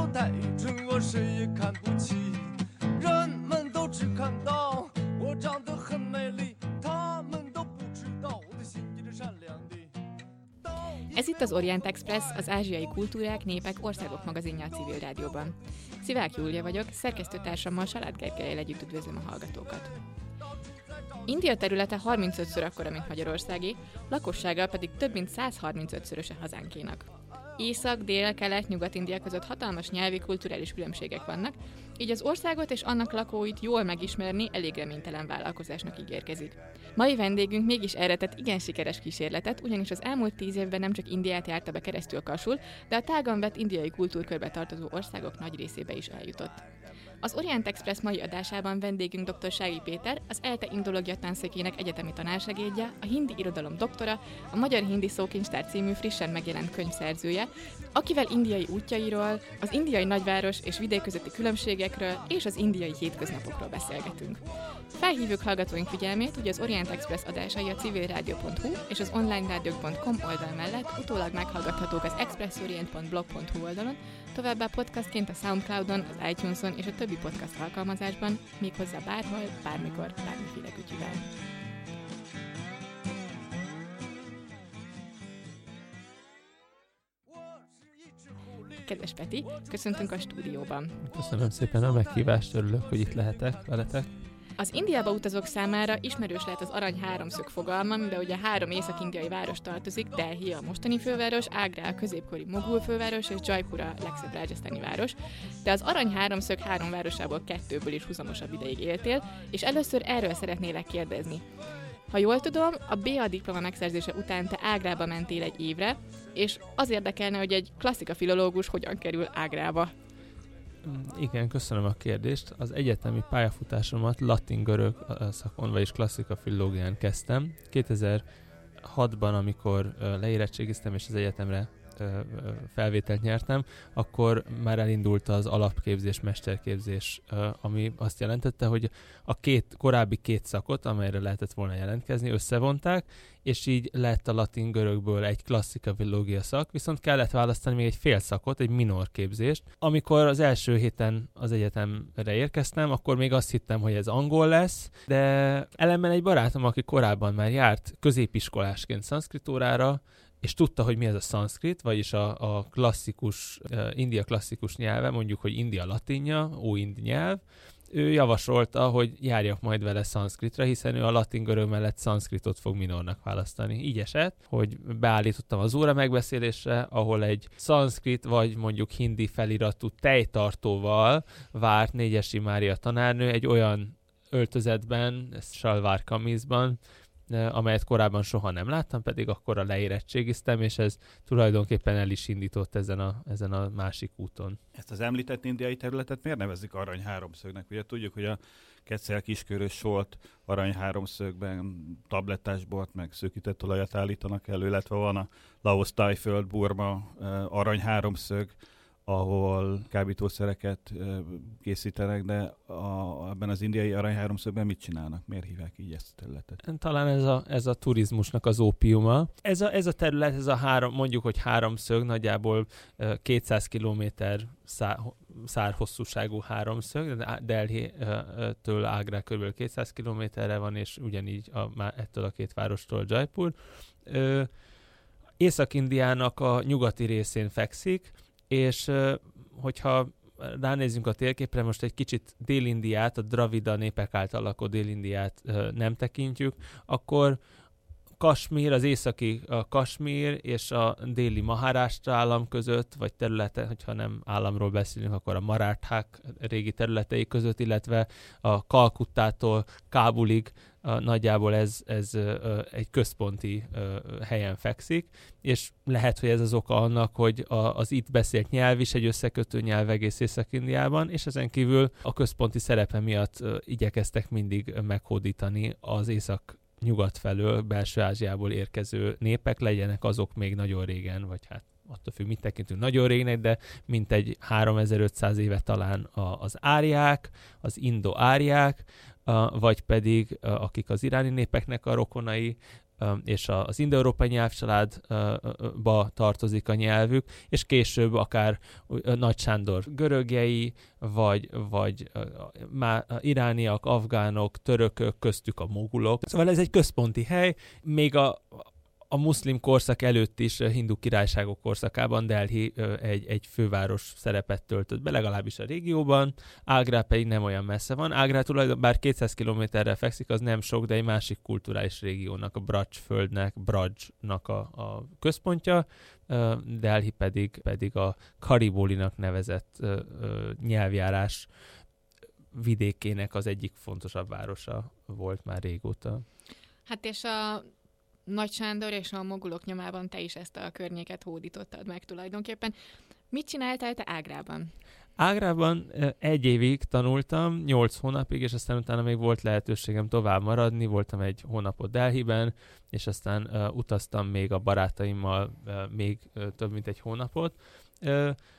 手太蠢，我谁也看不起。人们都只看到我长得很美丽，他们都不知道我的心也是善良的。 Ez itt az Orient Express, az ázsiai kultúrák, népek, országok magazinja a civil rádióban. Szivák Júlia vagyok, szerkesztőtársammal Salád Gergelyel együtt üdvözlöm a hallgatókat. India területe 35-ször akkora, mint Magyarországi, lakossága pedig több mint 135-szöröse hazánkénak. Észak, dél, kelet, nyugat-India között hatalmas nyelvi, kulturális különbségek vannak, így az országot és annak lakóit jól megismerni elég reménytelen vállalkozásnak ígérkezik. Mai vendégünk mégis erre tett igen sikeres kísérletet, ugyanis az elmúlt tíz évben nem csak Indiát járta be keresztül kasul, de a tágan vett indiai kultúrkörbe tartozó országok nagy részébe is eljutott. Az Orient Express mai adásában vendégünk dr. Sági Péter, az ELTE Indológia Tanszékének egyetemi tanársegédje, a hindi irodalom doktora, a Magyar Hindi Szókincstár című frissen megjelent könyv szerzője, akivel indiai útjairól, az indiai nagyváros és vidék közötti különbségekről és az indiai hétköznapokról beszélgetünk. Felhívjuk hallgatóink figyelmét, hogy az Orient Express adásai a civilradio.hu és az onlinerádiók.com oldal mellett utólag meghallgathatók az expressorient.blog.hu oldalon, továbbá podcastként a Soundcloudon, az iTunes-on és a többi podcast alkalmazásban, méghozzá bárhol, bármikor, bármiféle kütyüvel. Kedves Peti, köszöntünk a stúdióban. Köszönöm szépen a meghívást, örülök, hogy itt lehetek veletek. Az Indiába utazók számára ismerős lehet az arany háromszög fogalma, de ugye három észak-indiai város tartozik, Delhi a mostani főváros, Ágra a középkori mogul főváros és Jaipur a legszebb rajasztáni város. De az arany háromszög három városából kettőből is huzamosabb ideig éltél, és először erről szeretnélek kérdezni. Ha jól tudom, a BA diploma megszerzése után te Ágrába mentél egy évre, és az érdekelne, hogy egy klasszika filológus hogyan kerül Ágrába. Mm, Igen, köszönöm a kérdést. Az egyetemi pályafutásomat latin-görög szakon, vagyis klasszika filológián kezdtem. 2006-ban, amikor leérettségiztem és az egyetemre felvételt nyertem, akkor már elindult az alapképzés, mesterképzés, ami azt jelentette, hogy a két korábbi két szakot, amelyre lehetett volna jelentkezni, összevonták, és így lett a latin-görögből egy klasszika filológia szak, viszont kellett választani még egy fél szakot, egy minor képzést. Amikor az első héten az egyetemre érkeztem, akkor még azt hittem, hogy ez angol lesz, de ellenben egy barátom, aki korábban már járt középiskolásként szanszkritórára, és tudta, hogy mi ez a szanszkrit, vagyis a, a klasszikus, uh, India klasszikus nyelve, mondjuk, hogy India latinja, óindi nyelv, ő javasolta, hogy járjak majd vele szanszkritra, hiszen ő a latin görög mellett szanszkritot fog minornak választani. Így esett, hogy beállítottam az óra megbeszélésre, ahol egy szanszkrit vagy mondjuk hindi feliratú tejtartóval várt Négyesi Mária tanárnő egy olyan öltözetben, salvár kamizban, eh, amelyet korábban soha nem láttam, pedig akkor a leérettségiztem, és ez tulajdonképpen el is indított ezen a, ezen a másik úton. Ezt az említett indiai területet miért nevezik arany háromszögnek? Ugye tudjuk, hogy a Kecel kiskörös solt arany háromszögben tablettásbort, meg szőkített olajat állítanak elő, illetve van a Laos, Tájföld, Burma arany háromszög, ahol kábítószereket készítenek, de a, ebben az indiai arany háromszögben mit csinálnak? Miért hívják így ezt a területet? Talán ez a, ez a turizmusnak az ópiuma. Ez a, ez a terület, ez a három, mondjuk, hogy háromszög, nagyjából ö, 200 kilométer szá, szár hosszúságú háromszög, de Delhi-től Ágra kb. 200 kilométerre van, és ugyanígy a, má- ettől a két várostól Jaipur. Észak-Indiának a nyugati részén fekszik, és hogyha ránézzünk a térképre, most egy kicsit Dél-Indiát, a Dravida népek által lakott Dél-Indiát nem tekintjük, akkor Kasmír, az északi a Kasmír és a déli Maharashtra állam között, vagy területe, hogyha nem államról beszélünk, akkor a Marathák régi területei között, illetve a Kalkuttától Kábulig a, nagyjából ez, ez ö, egy központi ö, helyen fekszik, és lehet, hogy ez az oka annak, hogy a, az itt beszélt nyelv is egy összekötő nyelv egész Észak-Indiában, és ezen kívül a központi szerepe miatt ö, igyekeztek mindig meghódítani az észak nyugat felől, belső Ázsiából érkező népek, legyenek azok még nagyon régen, vagy hát attól függ, mit tekintünk nagyon régnek, de mintegy 3500 éve talán az áriák, az indo-áriák, vagy pedig akik az iráni népeknek a rokonai, és az indoeurópai nyelvcsaládba tartozik a nyelvük, és később akár Nagy Sándor görögjei, vagy, vagy irániak, afgánok, törökök, köztük a mogulok. Szóval ez egy központi hely, még a, a muszlim korszak előtt is hindu királyságok korszakában Delhi egy, egy főváros szerepet töltött be, legalábbis a régióban. Ágrá pedig nem olyan messze van. Ágrá tulajdonképpen bár 200 kilométerre fekszik, az nem sok, de egy másik kulturális régiónak, a Braj földnek, Brajnak a, a központja. Delhi pedig, pedig a Karibólinak nevezett nyelvjárás vidékének az egyik fontosabb városa volt már régóta. Hát és a nagy Sándor és a mogulok nyomában te is ezt a környéket hódítottad meg tulajdonképpen. Mit csináltál te Ágrában? Ágrában egy évig tanultam, nyolc hónapig, és aztán utána még volt lehetőségem tovább maradni, voltam egy hónapot Delhiben, és aztán uh, utaztam még a barátaimmal uh, még uh, több mint egy hónapot.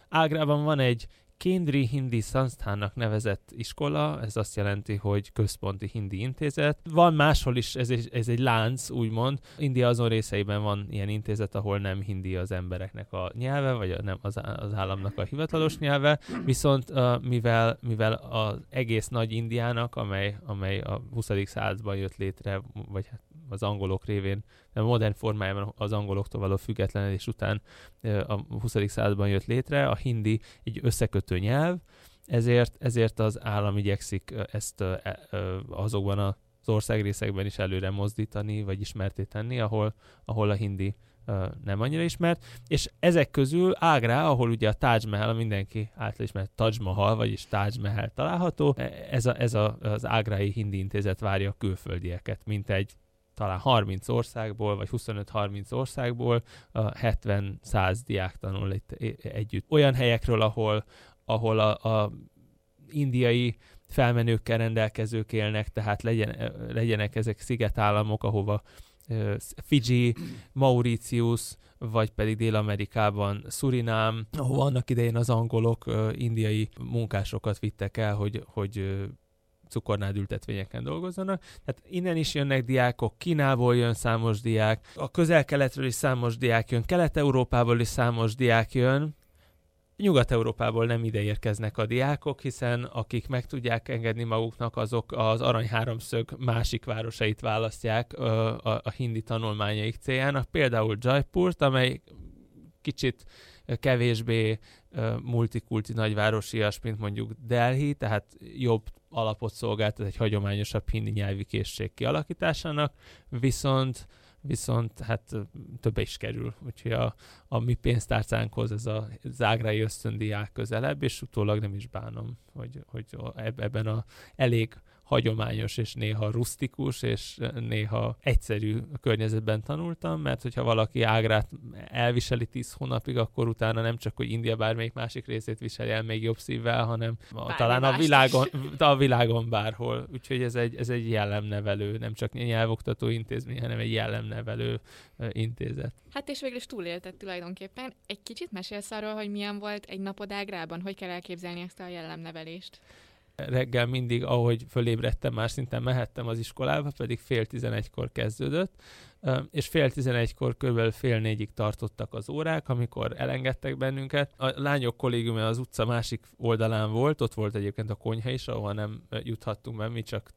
Ágrában van egy Kendri Hindi Sansthának nevezett iskola, ez azt jelenti, hogy központi hindi intézet. Van máshol is, ez egy, ez egy lánc, úgymond. India azon részeiben van ilyen intézet, ahol nem hindi az embereknek a nyelve, vagy nem az, az államnak a hivatalos nyelve, viszont uh, mivel, mivel az egész nagy Indiának, amely, amely a 20. században jött létre, vagy hát az angolok révén, a modern formájában az angoloktól való függetlenedés után a 20. században jött létre, a hindi egy összekötő nyelv, ezért, ezért az állam igyekszik ezt e, azokban az országrészekben is előre mozdítani, vagy ismerté tenni, ahol, ahol a hindi nem annyira ismert, és ezek közül Ágrá, ahol ugye a Taj Mahal, mindenki által ismert Taj Mahal, vagyis Taj Mahal található, e, ez, a, ez a, az Ágrái Hindi Intézet várja a külföldieket, mint egy talán 30 országból, vagy 25-30 országból 70-100 diák tanul itt együtt. Olyan helyekről, ahol, ahol a, a indiai felmenőkkel rendelkezők élnek, tehát legyen, legyenek ezek szigetállamok, ahova Fiji, Mauritius, vagy pedig Dél-Amerikában Surinám, ahol annak idején az angolok indiai munkásokat vittek el, hogy, hogy cukornád ültetvényeken dolgozzanak. Tehát innen is jönnek diákok, Kínából jön számos diák, a közel-keletről is számos diák jön, Kelet-Európából is számos diák jön, Nyugat-Európából nem ide érkeznek a diákok, hiszen akik meg tudják engedni maguknak, azok az Arany Háromszög másik városait választják a, a, a hindi tanulmányaik céljának, például Jaipurt, amely kicsit kevésbé multikulti nagyvárosias, mint mondjuk Delhi, tehát jobb alapot szolgáltat egy hagyományosabb hindi nyelvi készség kialakításának, viszont viszont hát többe is kerül. Úgyhogy a, a mi pénztárcánkhoz ez a zágrai ösztöndiák közelebb, és utólag nem is bánom, hogy, hogy ebben a elég hagyományos és néha rustikus és néha egyszerű környezetben tanultam, mert hogyha valaki ágrát elviseli tíz hónapig, akkor utána nem csak, hogy India bármelyik másik részét viseli el még jobb szívvel, hanem a, talán a világon, a világon bárhol. Úgyhogy ez egy, ez egy jellemnevelő, nem csak nyelvoktató intézmény, hanem egy jellemnevelő intézet. Hát és végül is túlélted tulajdonképpen. Egy kicsit mesélsz arról, hogy milyen volt egy napod Ágrában, hogy kell elképzelni ezt a jellemnevelést? Reggel mindig, ahogy fölébredtem, már szinte mehettem az iskolába, pedig fél tizenegykor kezdődött, és fél tizenegykor körülbelül fél négyig tartottak az órák, amikor elengedtek bennünket. A lányok kollégiuma az utca másik oldalán volt, ott volt egyébként a konyha is, ahol nem juthattunk be, mi csak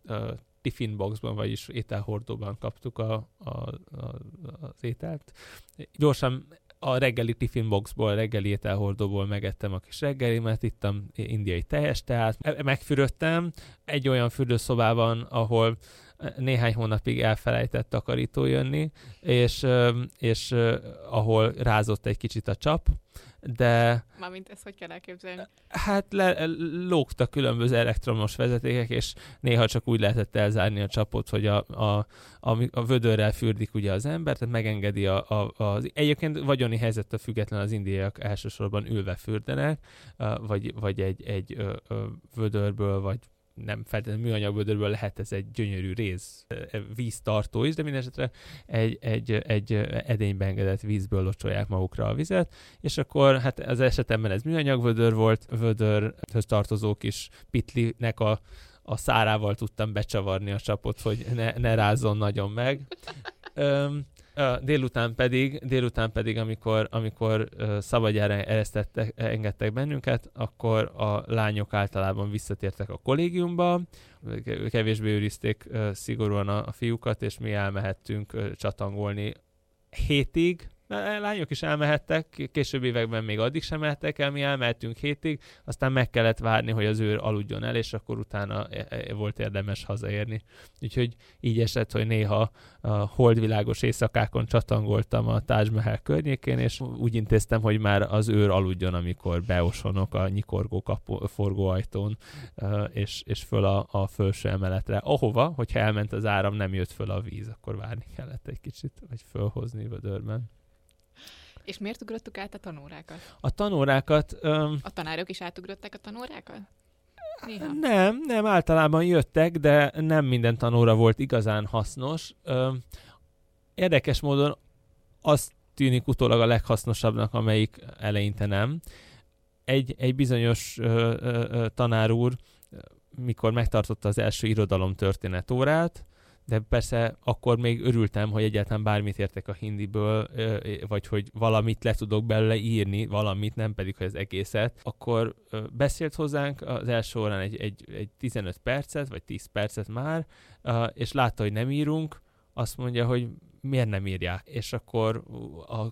boxban, vagyis ételhordóban kaptuk a, a, a, az ételt. Gyorsan a reggeli tiffin boxból, reggeli ételhordóból megettem a kis reggelimet, ittam indiai tejes tehát e, megfürödtem egy olyan fürdőszobában, ahol néhány hónapig elfelejtett takarító jönni, és, és ahol rázott egy kicsit a csap, de... Mármint ezt hogy kell elképzelni? Hát le, lógtak különböző elektromos vezetékek, és néha csak úgy lehetett elzárni a csapot, hogy a, a, a, a vödörrel fürdik ugye az ember, tehát megengedi a, a, az... Egyébként vagyoni helyzettől független az indiaiak elsősorban ülve fürdenek, vagy, vagy egy, egy ö, ö, vödörből, vagy nem feltétlenül műanyagbödörből lehet ez egy gyönyörű rész víztartó is, de mindesetre egy, egy, egy edénybe engedett vízből locsolják magukra a vizet, és akkor hát az esetemben ez műanyagbödör volt, vödörhöz tartozó kis pitlinek a, a szárával tudtam becsavarni a csapot, hogy ne, ne rázzon nagyon meg. Öm, délután pedig, délután pedig, amikor, amikor szabadjára eresztettek, engedtek bennünket, akkor a lányok általában visszatértek a kollégiumba, ke- kevésbé őrizték szigorúan a, a fiúkat, és mi elmehettünk csatangolni hétig, lányok is elmehettek, később években még addig sem mehettek el, mi elmehettünk hétig, aztán meg kellett várni, hogy az őr aludjon el, és akkor utána e- e- volt érdemes hazaérni. Úgyhogy így esett, hogy néha a holdvilágos éjszakákon csatangoltam a Taj Mahal környékén, és úgy intéztem, hogy már az őr aludjon, amikor beosonok a nyikorgó kapu, forgóajtón, és, és föl a, a felső emeletre. Ahova, hogyha elment az áram, nem jött föl a víz, akkor várni kellett egy kicsit, vagy fölhozni vödörben. És miért ugrottuk át a tanórákat? A tanórákat... Öm, A tanárok is átugrották a tanórákat? Néha. Nem, nem, általában jöttek, de nem minden tanóra volt igazán hasznos. Ö, érdekes módon azt tűnik utólag a leghasznosabbnak, amelyik eleinte nem. Egy, egy bizonyos ö, ö, tanár úr, mikor megtartotta az első irodalom történet órát, de persze akkor még örültem, hogy egyáltalán bármit értek a hindiből, vagy hogy valamit le tudok belőle írni, valamit, nem pedig, hogy az egészet. Akkor beszélt hozzánk az első órán egy, egy, egy 15 percet, vagy 10 percet már, és látta, hogy nem írunk, azt mondja, hogy miért nem írják. És akkor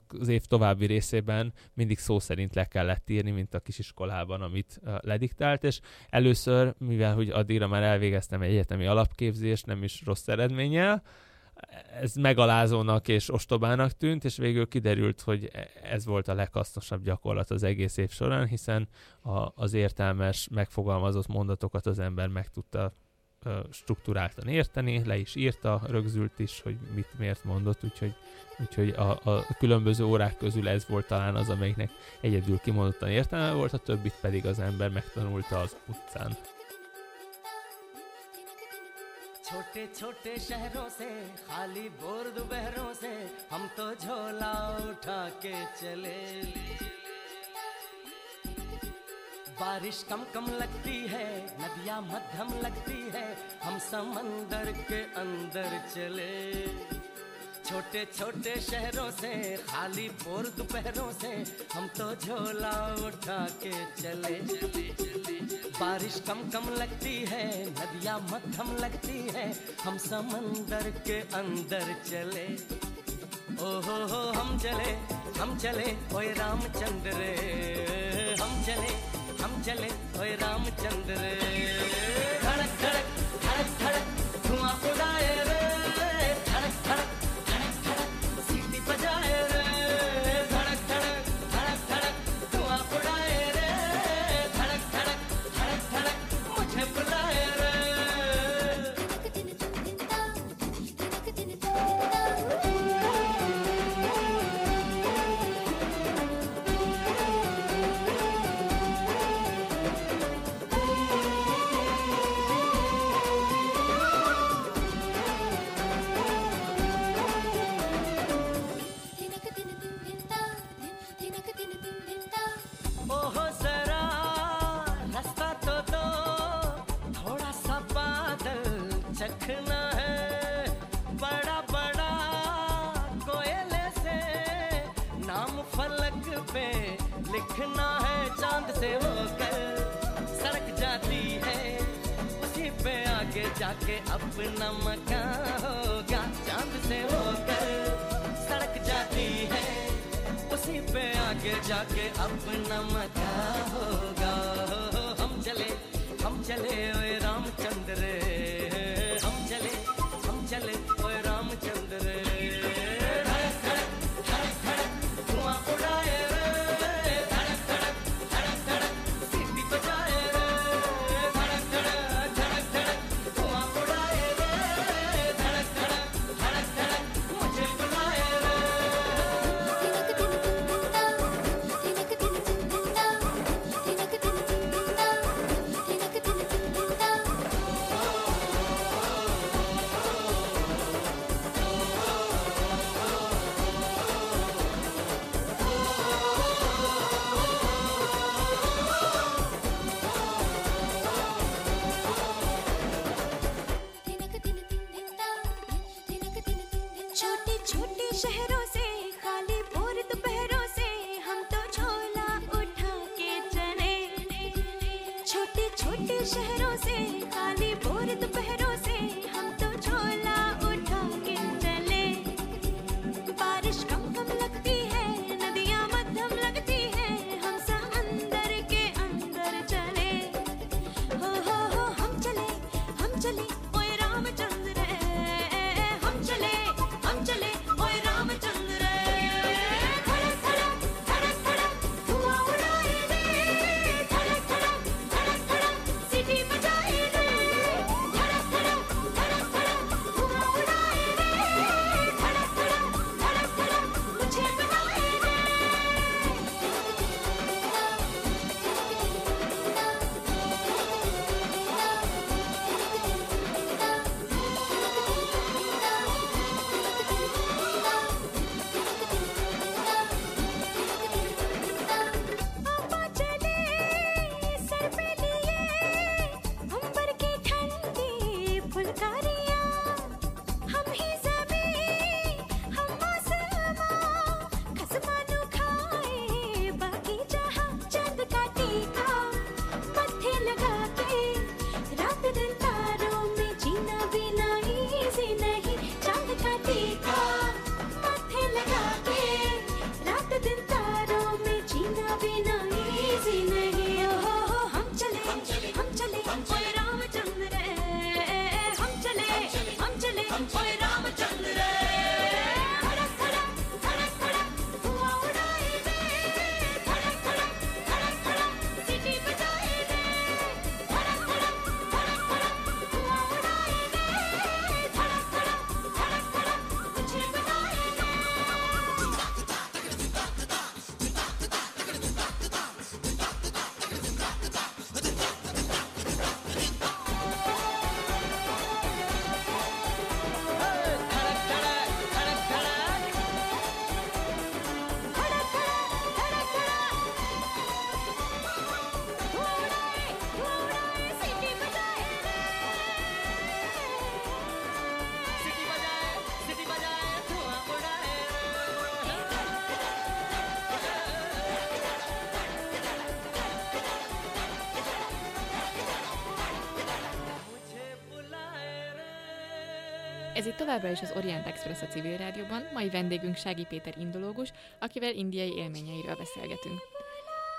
az év további részében mindig szó szerint le kellett írni, mint a kisiskolában, amit lediktált, és először, mivel hogy addigra már elvégeztem egy egyetemi alapképzést, nem is rossz eredménnyel, ez megalázónak és ostobának tűnt, és végül kiderült, hogy ez volt a leghasznosabb gyakorlat az egész év során, hiszen a, az értelmes, megfogalmazott mondatokat az ember meg tudta struktúráltan érteni, le is írta, rögzült is, hogy mit miért mondott, úgyhogy, úgyhogy a, a különböző órák közül ez volt talán az, amelyiknek egyedül kimondottan értelme volt, a többit pedig az ember megtanulta az utcán. छोटे छोटे शहरों से खाली बोर दोपहरों से हम तो झोला उठा के चले बारिश कम कम लगती है, नदियाँ मध्यम लगती है, हम समंदर के अंदर चले। छोटे छोटे शहरों से, खाली बोर दोपहरों से, हम तो झोला उठा के चले। चले चले बारिश कम कम लगती है, नदियाँ मध्यम लगती है, हम समंदर के अंदर चले। ओ हो हो हम चले हम चले, ओए रामचंद्र हम चले। हम चले ओए रामचंद्र धड़क धड़क धड़क धड़क धुआँ उड़ाए आगे जाके अपना मज़ा होगा। हम चले हम चले ओए Ez itt továbbra is az Orient Express a civil rádióban, mai vendégünk Sági Péter indológus, akivel indiai élményeiről beszélgetünk.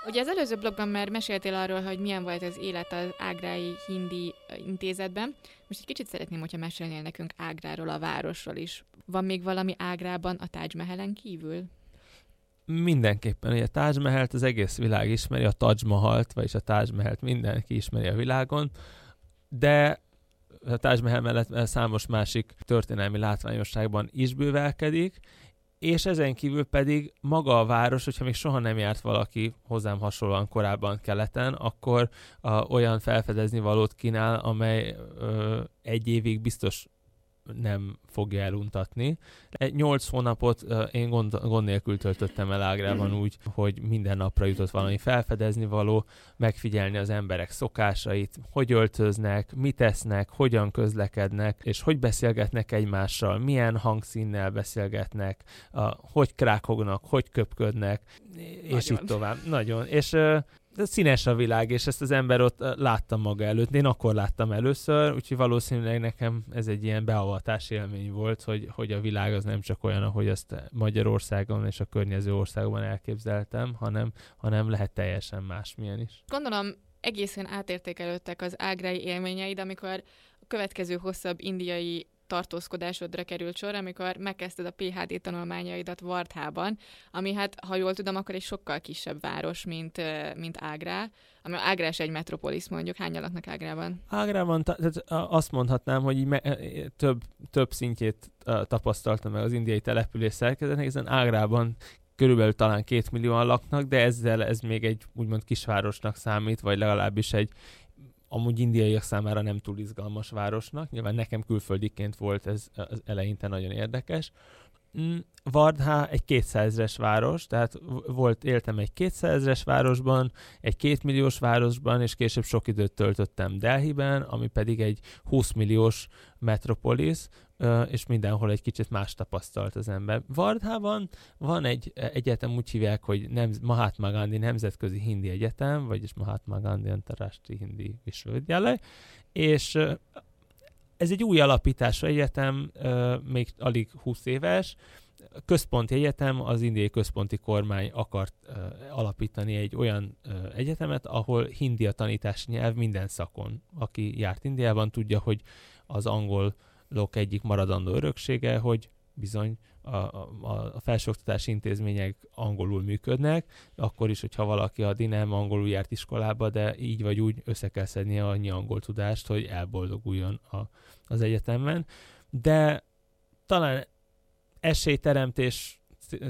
Ugye az előző blogban már meséltél arról, hogy milyen volt az élet az Ágrái Hindi intézetben. Most egy kicsit szeretném, hogyha mesélnél nekünk Ágráról, a városról is. Van még valami Ágrában a Taj Mahalen kívül? Mindenképpen, ugye a Taj Mahalt az egész világ ismeri, a Taj Mahalt, vagyis a Taj Mahalt mindenki ismeri a világon, de a Taj Mahal mellett számos másik történelmi látványosságban is bővelkedik, és ezen kívül pedig maga a város, hogyha még soha nem járt valaki hozzám hasonlóan korábban keleten, akkor a, olyan felfedezni valót kínál, amely ö, egy évig biztos nem fogja eluntatni. Egy nyolc hónapot én gond, gond nélkül töltöttem el Ágrában úgy, hogy minden napra jutott valami felfedezni való, megfigyelni az emberek szokásait, hogy öltöznek, mit esznek, hogyan közlekednek, és hogy beszélgetnek egymással, milyen hangszínnel beszélgetnek, a, hogy krákognak, hogy köpködnek, és Nagyon. így tovább. Nagyon. És de színes a világ, és ezt az ember ott ö, látta maga előtt. Én akkor láttam először, úgyhogy valószínűleg nekem ez egy ilyen beavatás élmény volt, hogy, hogy a világ az nem csak olyan, ahogy azt Magyarországon és a környező országban elképzeltem, hanem, hanem lehet teljesen másmilyen is. Gondolom egészen átértékelődtek az ágrái élményeid, amikor a következő hosszabb indiai tartózkodásodra került sor, amikor megkezdted a PhD tanulmányaidat Vardhában, ami hát, ha jól tudom, akkor egy sokkal kisebb város, mint, mint Ágrá, ami Ágrá is egy metropolis mondjuk. Hányan laknak Ágrában? Ágrában tehát azt mondhatnám, hogy me- több, több szintjét tapasztaltam meg az indiai település szerkezetnek, hiszen Ágrában körülbelül talán két millióan laknak, de ezzel ez még egy úgymond kisvárosnak számít, vagy legalábbis egy amúgy indiaiak számára nem túl izgalmas városnak. Nyilván nekem külföldiként volt ez az eleinte nagyon érdekes. Mm, Vardha egy 200 ezres város, tehát volt, éltem egy 200 ezres városban, egy kétmilliós városban, és később sok időt töltöttem Delhiben, ami pedig egy 20 milliós metropolis, és mindenhol egy kicsit más tapasztalt az ember. Vardhában van egy egyetem, úgy hívják, hogy nem, Mahatma Gandhi Nemzetközi Hindi Egyetem, vagyis Mahatma Gandhi Antarasti Hindi Visvövidyalaj, és ez egy új alapítású egyetem, még alig 20 éves, központi egyetem, az indiai központi kormány akart alapítani egy olyan egyetemet, ahol hindi a tanítási nyelv minden szakon. Aki járt Indiában, tudja, hogy az angolok egyik maradandó öröksége, hogy bizony a, a, a felsőoktatási intézmények angolul működnek, akkor is, hogyha valaki addig nem angolul járt iskolába, de így vagy úgy össze kell szednie annyi angol tudást, hogy elboldoguljon a, az egyetemen. De talán esélyteremtés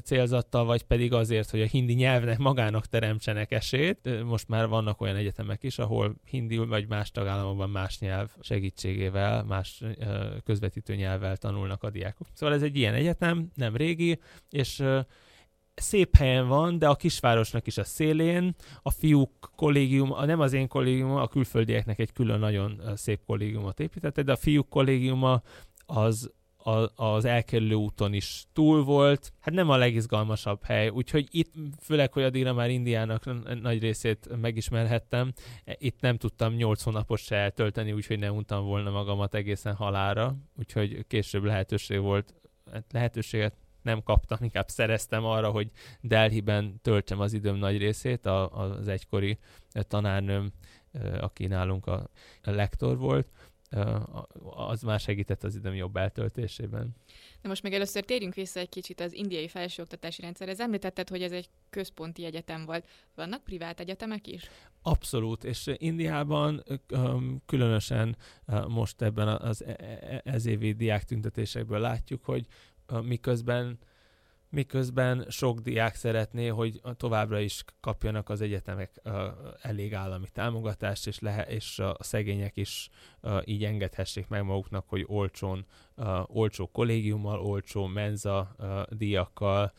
célzattal, vagy pedig azért, hogy a hindi nyelvnek magának teremtsenek esélyt. Most már vannak olyan egyetemek is, ahol hindi vagy más tagállamokban más nyelv segítségével, más közvetítő nyelvvel tanulnak a diákok. Szóval ez egy ilyen egyetem, nem régi, és szép helyen van, de a kisvárosnak is a szélén, a fiúk kollégium, nem az én kollégium, a külföldieknek egy külön nagyon szép kollégiumot építette, de a fiúk kollégiuma az a, az elkerülő úton is túl volt. Hát nem a legizgalmasabb hely, úgyhogy itt, főleg, hogy addigra már Indiának nagy részét megismerhettem, e, itt nem tudtam 8 hónapot se eltölteni, úgyhogy nem untam volna magamat egészen halára, úgyhogy később lehetőség volt, hát lehetőséget nem kaptam, inkább szereztem arra, hogy Delhiben töltsem az időm nagy részét, a, az egykori tanárnőm, ö, aki nálunk a, lektor volt, az már segített az időm jobb eltöltésében. De most még először térjünk vissza egy kicsit az indiai felsőoktatási rendszerhez. Említetted, hogy ez egy központi egyetem volt. Vannak privát egyetemek is? Abszolút, és Indiában különösen most ebben az e- e- ez évi diák tüntetésekből látjuk, hogy miközben miközben sok diák szeretné, hogy továbbra is kapjanak az egyetemek elég állami támogatást, és, lehe, és a szegények is így engedhessék meg maguknak, hogy olcsón, olcsó kollégiummal, olcsó menza díjakkal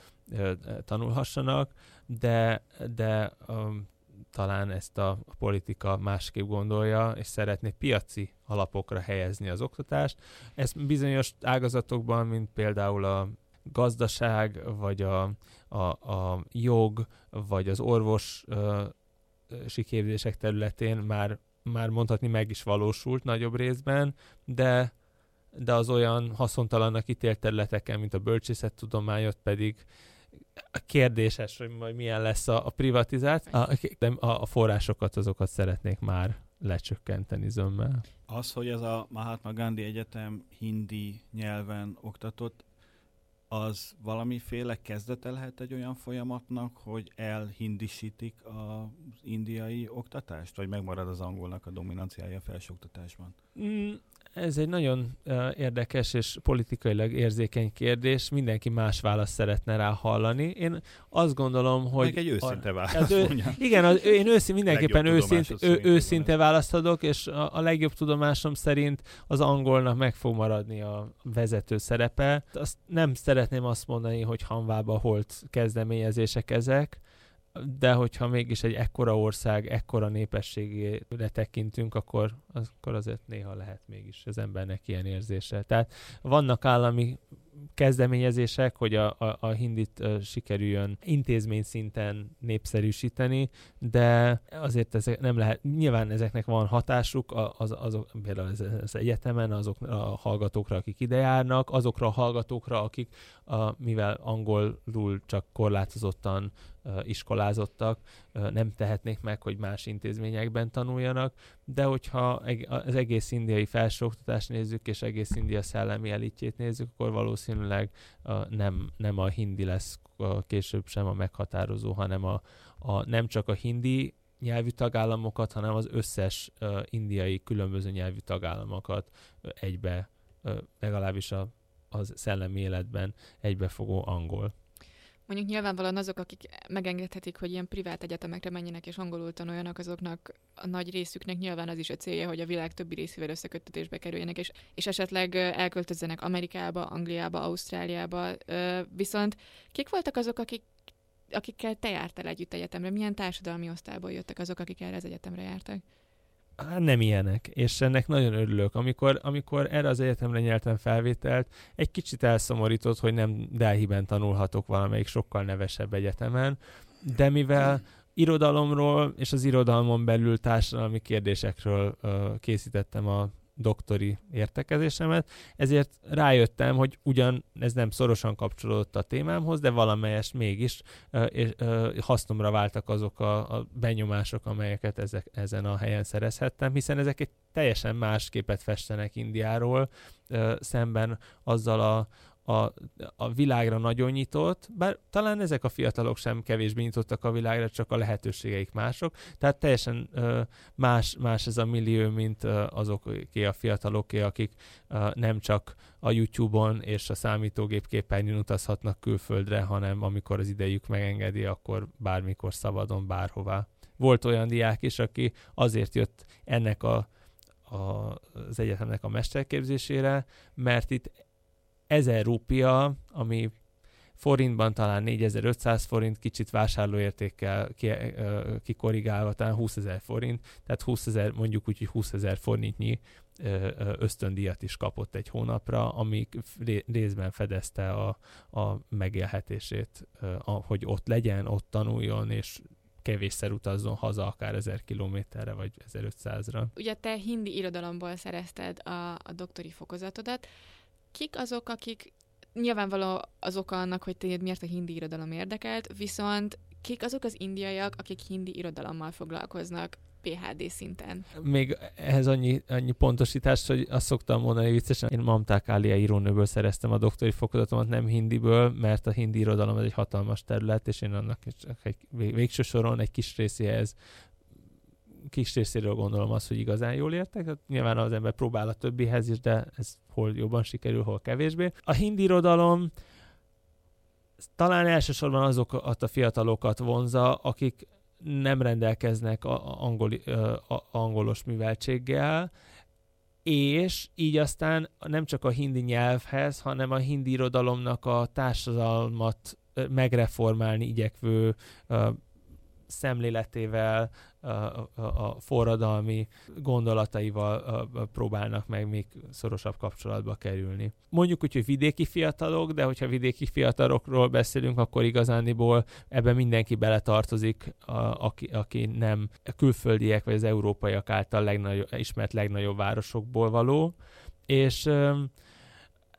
tanulhassanak, de, de talán ezt a politika másképp gondolja, és szeretné piaci alapokra helyezni az oktatást. Ez bizonyos ágazatokban, mint például a gazdaság, vagy a, a, a jog, vagy az orvos ö, ö, képzések területén már, már mondhatni meg is valósult nagyobb részben, de de az olyan haszontalannak ítélt területeken, mint a bölcsészettudományot pedig kérdéses, hogy majd milyen lesz a, a privatizáció. A, a, a forrásokat, azokat szeretnék már lecsökkenteni zömmel. Az, hogy ez a Mahatma Gandhi Egyetem hindi nyelven oktatott, az valamiféle kezdete lehet egy olyan folyamatnak, hogy elhindisítik az indiai oktatást, vagy megmarad az angolnak a dominanciája a felsőoktatásban? Mm, ez egy nagyon érdekes és politikailag érzékeny kérdés. Mindenki más választ szeretne rá hallani. Én azt gondolom, hogy... Meg egy őszinte a- válasz, Hát ő-. Igen, az, én őszint, mindenképpen őszint, ő, őszinte választ adok, és a, a legjobb tudomásom szerint az angolnak meg fog maradni a vezető szerepe. Azt nem szeretném azt mondani, hogy hanvába holt kezdeményezések ezek, de hogyha mégis egy ekkora ország, ekkora népességére tekintünk, akkor, akkor azért néha lehet mégis az embernek ilyen érzése. Tehát vannak állami kezdeményezések, hogy a, a, a hindit uh, sikerüljön intézmény szinten népszerűsíteni, de azért ezek nem lehet, nyilván ezeknek van hatásuk az, azok, például az, az egyetemen, azok a hallgatókra, akik ide járnak, azokra a hallgatókra, akik a, mivel angolul csak korlátozottan iskolázottak, nem tehetnék meg, hogy más intézményekben tanuljanak, de hogyha az egész indiai felsőoktatást nézzük, és egész India szellemi elitjét nézzük, akkor valószínűleg nem, nem a hindi lesz később sem a meghatározó, hanem a, a, nem csak a hindi nyelvű tagállamokat, hanem az összes indiai különböző nyelvű tagállamokat egybe, legalábbis a, az szellemi életben egybefogó angol. Mondjuk nyilvánvalóan azok, akik megengedhetik, hogy ilyen privát egyetemekre menjenek és angolul tanuljanak, azoknak a nagy részüknek nyilván az is a célja, hogy a világ többi részével összeköttetésbe kerüljenek, és, és esetleg elköltözzenek Amerikába, Angliába, Ausztráliába. Viszont kik voltak azok, akik akikkel te jártál együtt egyetemre? Milyen társadalmi osztályból jöttek azok, akik erre az egyetemre jártak? Hát nem ilyenek, és ennek nagyon örülök. Amikor, amikor erre az egyetemre nyertem felvételt, egy kicsit elszomorított, hogy nem Delhiben tanulhatok valamelyik sokkal nevesebb egyetemen, de mivel irodalomról és az irodalmon belül társadalmi kérdésekről ö, készítettem a doktori értekezésemet, ezért rájöttem, hogy ugyan ez nem szorosan kapcsolódott a témámhoz, de valamelyest mégis ö, hasznomra váltak azok a, benyomások, amelyeket ezek, ezen a helyen szerezhettem, hiszen ezek egy teljesen más képet festenek Indiáról, szemben azzal a, a, a világra nagyon nyitott, bár talán ezek a fiatalok sem kevésbé nyitottak a világra, csak a lehetőségeik mások. Tehát teljesen más, más ez a millió, mint azoké a fiataloké, akik nem csak a YouTube-on és a számítógép képernyőn utazhatnak külföldre, hanem amikor az idejük megengedi, akkor bármikor szabadon bárhová. Volt olyan diák is, aki azért jött ennek a, a, az egyetemnek a mesterképzésére, mert itt 1000 rupia, ami forintban talán 4500 forint, kicsit vásárlóértékkel ki, kikorrigálva, talán 20 ezer forint, tehát 20 ezer, mondjuk úgy, hogy 20 ezer forintnyi ösztöndíjat is kapott egy hónapra, ami ré- részben fedezte a, a megélhetését, hogy ott legyen, ott tanuljon, és kevésszer utazzon haza, akár 1000 kilométerre, vagy 1500-ra. Ugye te hindi irodalomból szerezted a, a doktori fokozatodat. Kik azok, akik nyilvánvaló az oka annak, hogy téged miért a hindi irodalom érdekelt, viszont kik azok az indiaiak, akik hindi irodalommal foglalkoznak PHD szinten? Még ehhez annyi, annyi pontosítás, hogy azt szoktam mondani viccesen, én Mamták Ália írónőből szereztem a doktori fokozatomat, nem hindiből, mert a hindi irodalom ez egy hatalmas terület, és én annak egy vég- végső soron egy kis részéhez kis részéről gondolom azt, hogy igazán jól értek. Hát nyilván az ember próbál a többihez is, de ez hol jobban sikerül, hol kevésbé. A hindi irodalom talán elsősorban azokat a fiatalokat vonza, akik nem rendelkeznek a, angoli, a angolos műveltséggel, és így aztán nem csak a hindi nyelvhez, hanem a hindi irodalomnak a társadalmat megreformálni igyekvő ö, szemléletével, a, forradalmi gondolataival próbálnak meg még szorosabb kapcsolatba kerülni. Mondjuk úgy, hogy vidéki fiatalok, de hogyha vidéki fiatalokról beszélünk, akkor igazániból ebben mindenki beletartozik, aki, aki nem külföldiek vagy az európaiak által legnagyobb, ismert legnagyobb városokból való, és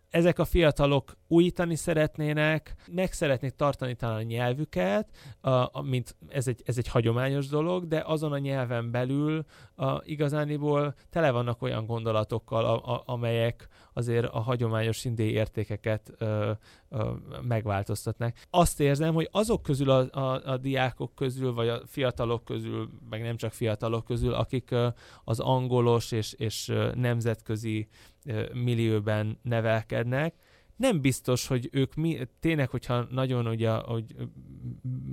ezek a fiatalok újítani szeretnének, meg szeretnék tartani talán a nyelvüket, a, mint ez egy, ez egy hagyományos dolog, de azon a nyelven belül a, igazániból tele vannak olyan gondolatokkal, a, a, amelyek azért a hagyományos indiai értékeket ö, ö, megváltoztatnak. Azt érzem, hogy azok közül a, a, a diákok közül, vagy a fiatalok közül, meg nem csak fiatalok közül, akik ö, az angolos és, és nemzetközi ö, millióben nevelkednek, nem biztos, hogy ők mi, tényleg, hogyha nagyon ugye, hogy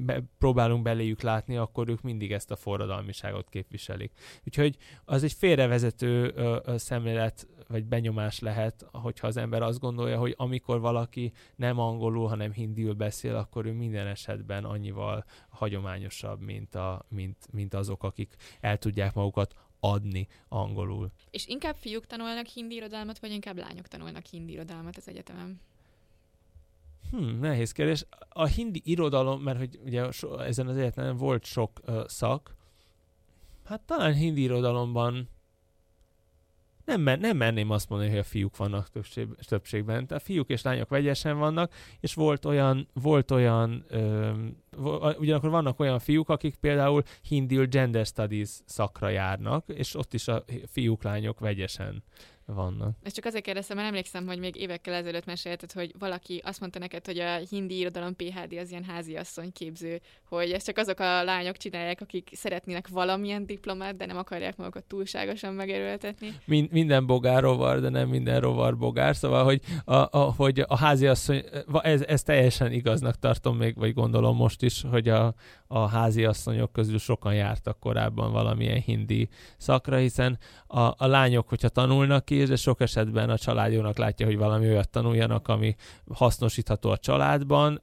be, próbálunk beléjük látni, akkor ők mindig ezt a forradalmiságot képviselik. Úgyhogy az egy félrevezető ö, ö, szemlélet vagy benyomás lehet, hogyha az ember azt gondolja, hogy amikor valaki nem angolul, hanem hindiül beszél, akkor ő minden esetben annyival hagyományosabb, mint, a, mint, mint azok, akik el tudják magukat adni angolul. És inkább fiúk tanulnak hindi irodalmat, vagy inkább lányok tanulnak hindi irodalmat az egyetemen? Hmm, nehéz kérdés. A hindi irodalom, mert hogy ugye so, ezen az egyetemen volt sok uh, szak, hát talán hindi irodalomban nem, men- nem merném azt mondani, hogy a fiúk vannak többség, többségben. Tehát fiúk és lányok vegyesen vannak, és volt olyan, volt olyan vo- ugyanakkor vannak olyan fiúk, akik például hindiül gender studies szakra járnak, és ott is a fiúk, lányok vegyesen vannak. Ezt csak azért kérdeztem, mert emlékszem, hogy még évekkel ezelőtt mesélted, hogy valaki azt mondta neked, hogy a hindi irodalom PHD az ilyen háziasszony képző, hogy ezt csak azok a lányok csinálják, akik szeretnének valamilyen diplomát, de nem akarják magukat túlságosan megerőltetni. Min- minden bogár rovar, de nem minden rovar bogár, szóval, hogy a, a, hogy a háziasszony, ez, ez teljesen igaznak tartom még, vagy gondolom most is, hogy a, a háziasszonyok közül sokan jártak korábban valamilyen hindi szakra, hiszen a, a lányok, hogyha tanulnak is, de sok esetben a családjónak látja, hogy valami olyat tanuljanak, ami hasznosítható a családban,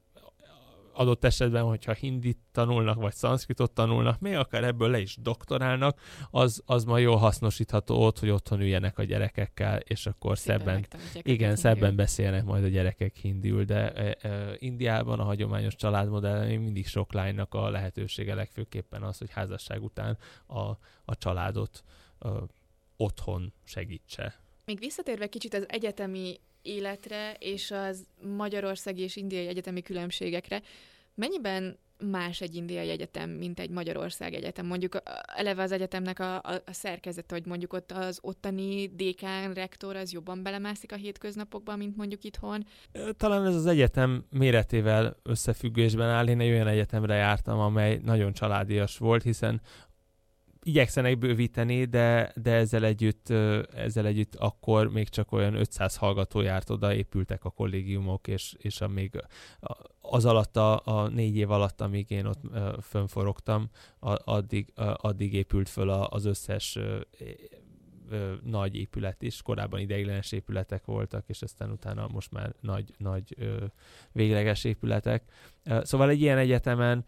adott esetben, hogyha hindit tanulnak, vagy szanszkritot tanulnak, még akár ebből le is doktorálnak, az, az ma jól hasznosítható ott, hogy otthon üljenek a gyerekekkel, és akkor szebben, megtanítják igen, szebben beszélnek majd a gyerekek hindiül, de e, e, Indiában a hagyományos családmodell még mindig sok lánynak a lehetősége legfőképpen az, hogy házasság után a, a családot ö, otthon segítse. Még visszatérve kicsit az egyetemi életre és az magyarországi és indiai egyetemi különbségekre, mennyiben más egy indiai egyetem, mint egy Magyarország egyetem? Mondjuk eleve az egyetemnek a, a, a szerkezete, hogy mondjuk ott az ottani dékán, rektor az jobban belemászik a hétköznapokban, mint mondjuk itthon. Talán ez az egyetem méretével összefüggésben áll. Én egy olyan egyetemre jártam, amely nagyon családias volt, hiszen igyekszenek bővíteni, de, de ezzel, együtt, ezzel együtt akkor még csak olyan 500 hallgató járt oda, épültek a kollégiumok, és, és a még az alatt a, a négy év alatt, amíg én ott fönforogtam, addig, addig épült föl az összes nagy épület is. Korábban ideiglenes épületek voltak, és aztán utána most már nagy, nagy ö, végleges épületek. Szóval egy ilyen egyetemen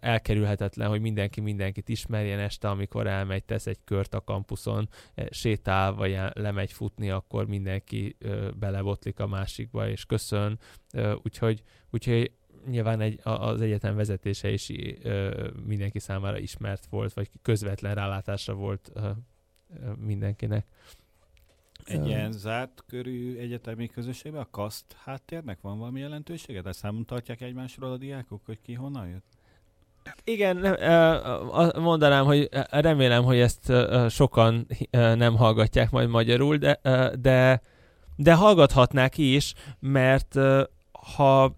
elkerülhetetlen, hogy mindenki mindenkit ismerjen este, amikor elmegy, tesz egy kört a kampuszon, eh, sétál, vagy lemegy futni, akkor mindenki belebotlik a másikba, és köszön. Úgyhogy, úgyhogy nyilván egy, az egyetem vezetése is mindenki számára ismert volt, vagy közvetlen rálátásra volt mindenkinek. Egy ilyen zárt körű egyetemi közösségben a kaszt háttérnek van valami jelentősége? De számon tartják egymásról a diákok, hogy ki honnan jött? Igen, ö, ö, mondanám, hogy remélem, hogy ezt sokan nem hallgatják majd magyarul, de, de, de hallgathatnák is, mert ha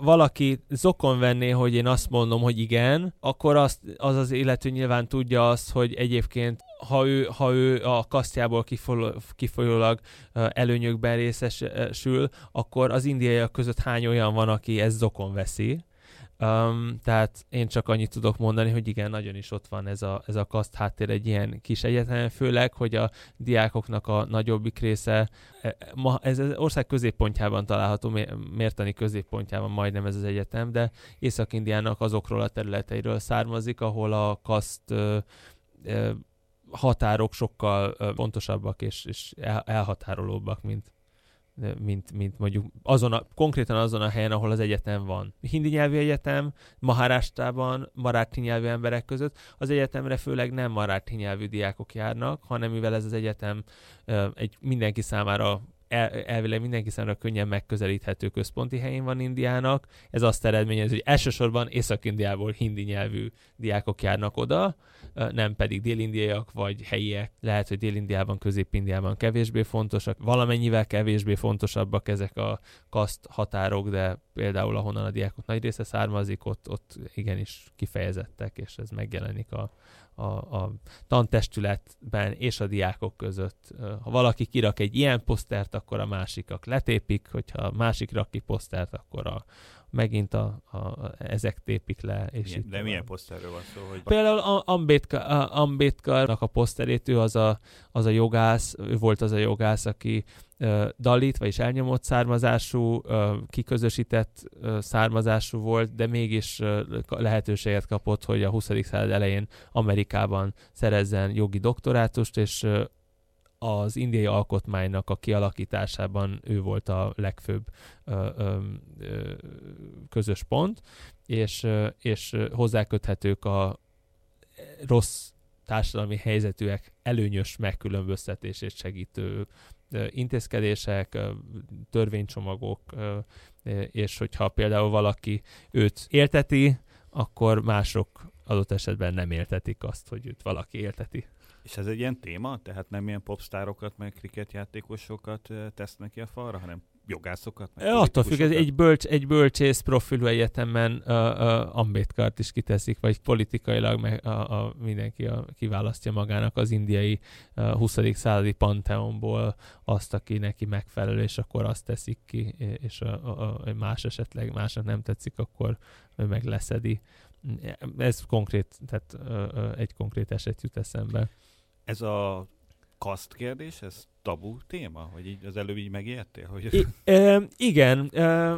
valaki zokon venné, hogy én azt mondom, hogy igen, akkor azt, az az illető nyilván tudja azt, hogy egyébként ha ő, ha ő a kasztjából kifol- kifolyólag előnyökben részesül, akkor az indiaiak között hány olyan van, aki ezt zokon veszi. Um, tehát én csak annyit tudok mondani, hogy igen, nagyon is ott van ez a, ez a kaszt háttér egy ilyen kis egyetemen, főleg, hogy a diákoknak a nagyobbik része, e, ma ez az ország középpontjában található, mé- mértani középpontjában majdnem ez az egyetem, de Észak-Indiának azokról a területeiről származik, ahol a kaszt ö, ö, határok sokkal pontosabbak és, és el, elhatárolóbbak, mint, mint, mint mondjuk azon a, konkrétan azon a helyen, ahol az egyetem van. Hindi nyelvű egyetem, Maharástában, maráthi nyelvű emberek között, az egyetemre főleg nem maráthi nyelvű diákok járnak, hanem mivel ez az egyetem egy mindenki számára el, elvileg mindenki számára könnyen megközelíthető központi helyén van Indiának. Ez azt eredményez, hogy elsősorban Észak-Indiából hindi nyelvű diákok járnak oda, nem pedig délindiaiak vagy helyiek. Lehet, hogy Dél-Indiában, Közép-Indiában kevésbé fontosak, valamennyivel kevésbé fontosabbak ezek a kaszt határok, de például ahonnan a diákok nagy része származik, ott, ott igenis kifejezettek, és ez megjelenik a, a, a tantestületben és a diákok között. Ha valaki kirak egy ilyen posztert, akkor a másikak letépik, hogyha a másik rak ki posztert, akkor a, megint a, a, a, ezek tépik le. És Milyen, itt de tovább. milyen poszterről van szó? Hogy Például a- Ambedkar, a- Ambedkarnak a poszterét, ő az a, az a jogász, ő volt az a jogász, aki ö, dalit, vagyis elnyomott származású, ö, kiközösített ö, származású volt, de mégis ö, lehetőséget kapott, hogy a 20. század elején Amerikában szerezzen jogi doktorátust, és ö, az indiai alkotmánynak a kialakításában ő volt a legfőbb ö, ö, ö, közös pont, és, és hozzáköthetők a rossz társadalmi helyzetűek előnyös megkülönböztetését segítő intézkedések, törvénycsomagok, és hogyha például valaki őt élteti, akkor mások adott esetben nem éltetik azt, hogy őt valaki élteti. És ez egy ilyen téma? Tehát nem ilyen popstárokat, meg kriketjátékosokat eh, tesznek ki a falra, hanem jogászokat? Meg Attól függ, egy, bölcs, egy bölcsész profilú egyetemen uh, uh, Ambedkart is kiteszik, vagy politikailag meg a, a, mindenki a, kiválasztja magának az indiai uh, 20. századi panteonból azt, aki neki megfelelő, és akkor azt teszik ki, és a, a, a más esetleg másnak nem tetszik, akkor ő meg leszedi. Ez konkrét, tehát egy konkrét eset jut eszembe. Ez a kaszt kérdés, ez tabu téma? Hogy így az előbb így megijedtél? Hogy I, ö, igen, ö,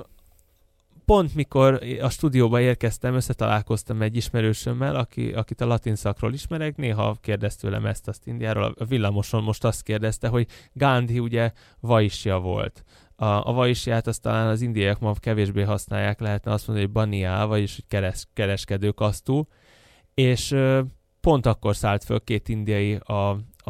pont mikor a stúdióba érkeztem, összetalálkoztam egy ismerősömmel, aki, akit a latin szakról ismerek, néha kérdezt tőlem ezt, azt Indiáról, a villamoson most azt kérdezte, hogy Gandhi ugye vaisja volt. A, a vaisját azt talán az indiaiak ma kevésbé használják, lehetne azt mondani, hogy baniá, vagyis hogy keres, kereskedő kasztú, és pont akkor szállt föl két indiai a,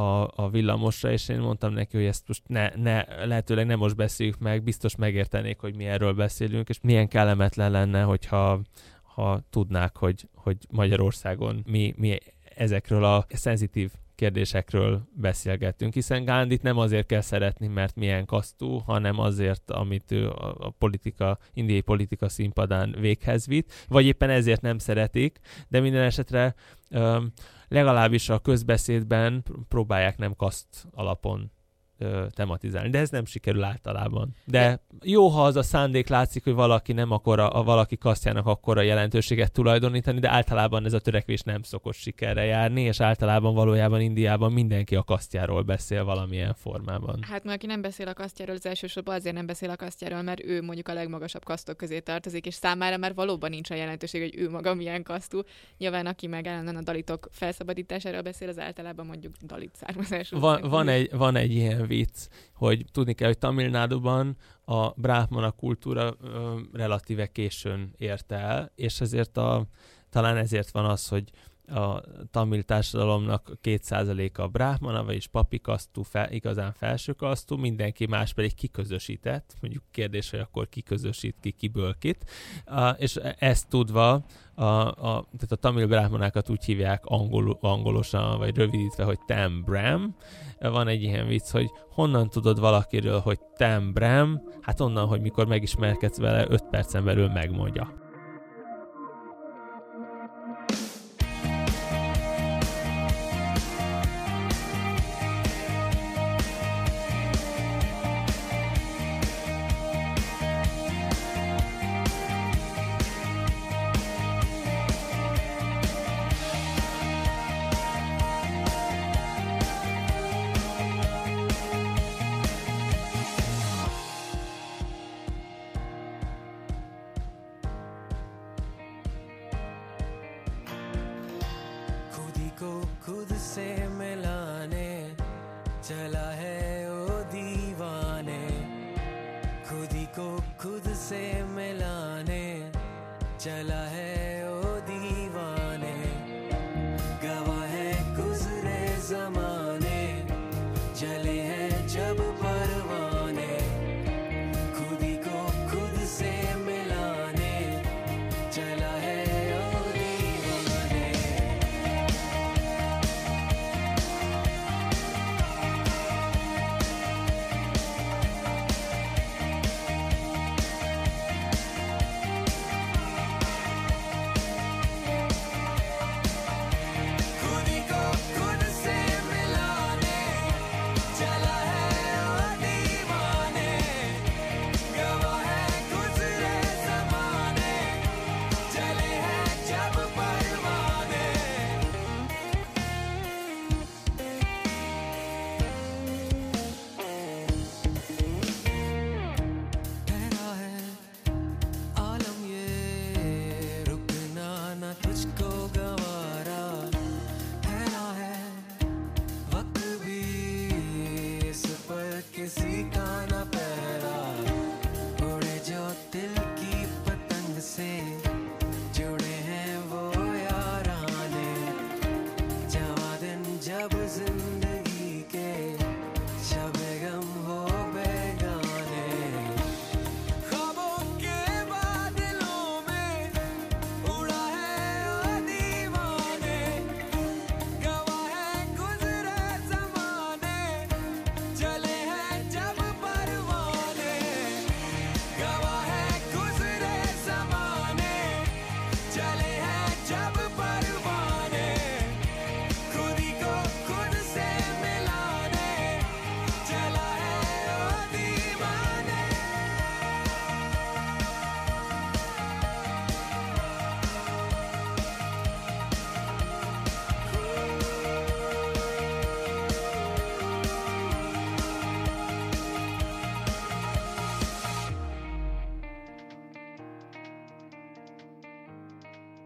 a, a villamosra, és én mondtam neki, hogy ezt most ne, ne, lehetőleg nem most beszéljük meg, biztos megértenék, hogy mi erről beszélünk, és milyen kellemetlen lenne, hogyha ha tudnák, hogy, hogy Magyarországon mi, mi ezekről a szenzitív kérdésekről beszélgettünk, hiszen Gándit nem azért kell szeretni, mert milyen kasztú, hanem azért, amit ő a, politika, indiai politika színpadán véghez vitt, vagy éppen ezért nem szeretik, de minden esetre legalábbis a közbeszédben próbálják nem kaszt alapon ö, tematizálni, de ez nem sikerül általában. De jó, ha az a szándék látszik, hogy valaki nem akar a, a valaki kasztjának akkora jelentőséget tulajdonítani, de általában ez a törekvés nem szokott sikerre járni, és általában valójában Indiában mindenki a kasztjáról beszél valamilyen formában. Hát mert aki nem beszél a kasztjáról, az elsősorban azért nem beszél a kasztjáról, mert ő mondjuk a legmagasabb kasztok közé tartozik, és számára már valóban nincs a jelentőség, hogy ő maga milyen kasztú. Nyilván aki meg állandóan a dalitok felszabadításáról beszél, az általában mondjuk dalit származású. Van, van, egy, van egy ilyen vicc, hogy tudni kell, hogy Tamilnáduban a brahmana kultúra ö, relatíve későn ért el, és ezért a, talán ezért van az, hogy a tamil társadalomnak 2%-a a brahmana, vagyis papi kasztú, fel, igazán felső kasztú, mindenki más pedig kiközösített, mondjuk kérdés, hogy akkor kiközösít ki, kiből kit, és ezt tudva a, a, tehát a tamil brahmanákat úgy hívják angol, angolosan, vagy rövidítve, hogy Tam Bram. Van egy ilyen vicc, hogy honnan tudod valakiről, hogy Tam Bram? Hát onnan, hogy mikor megismerkedsz vele, 5 percen belül megmondja.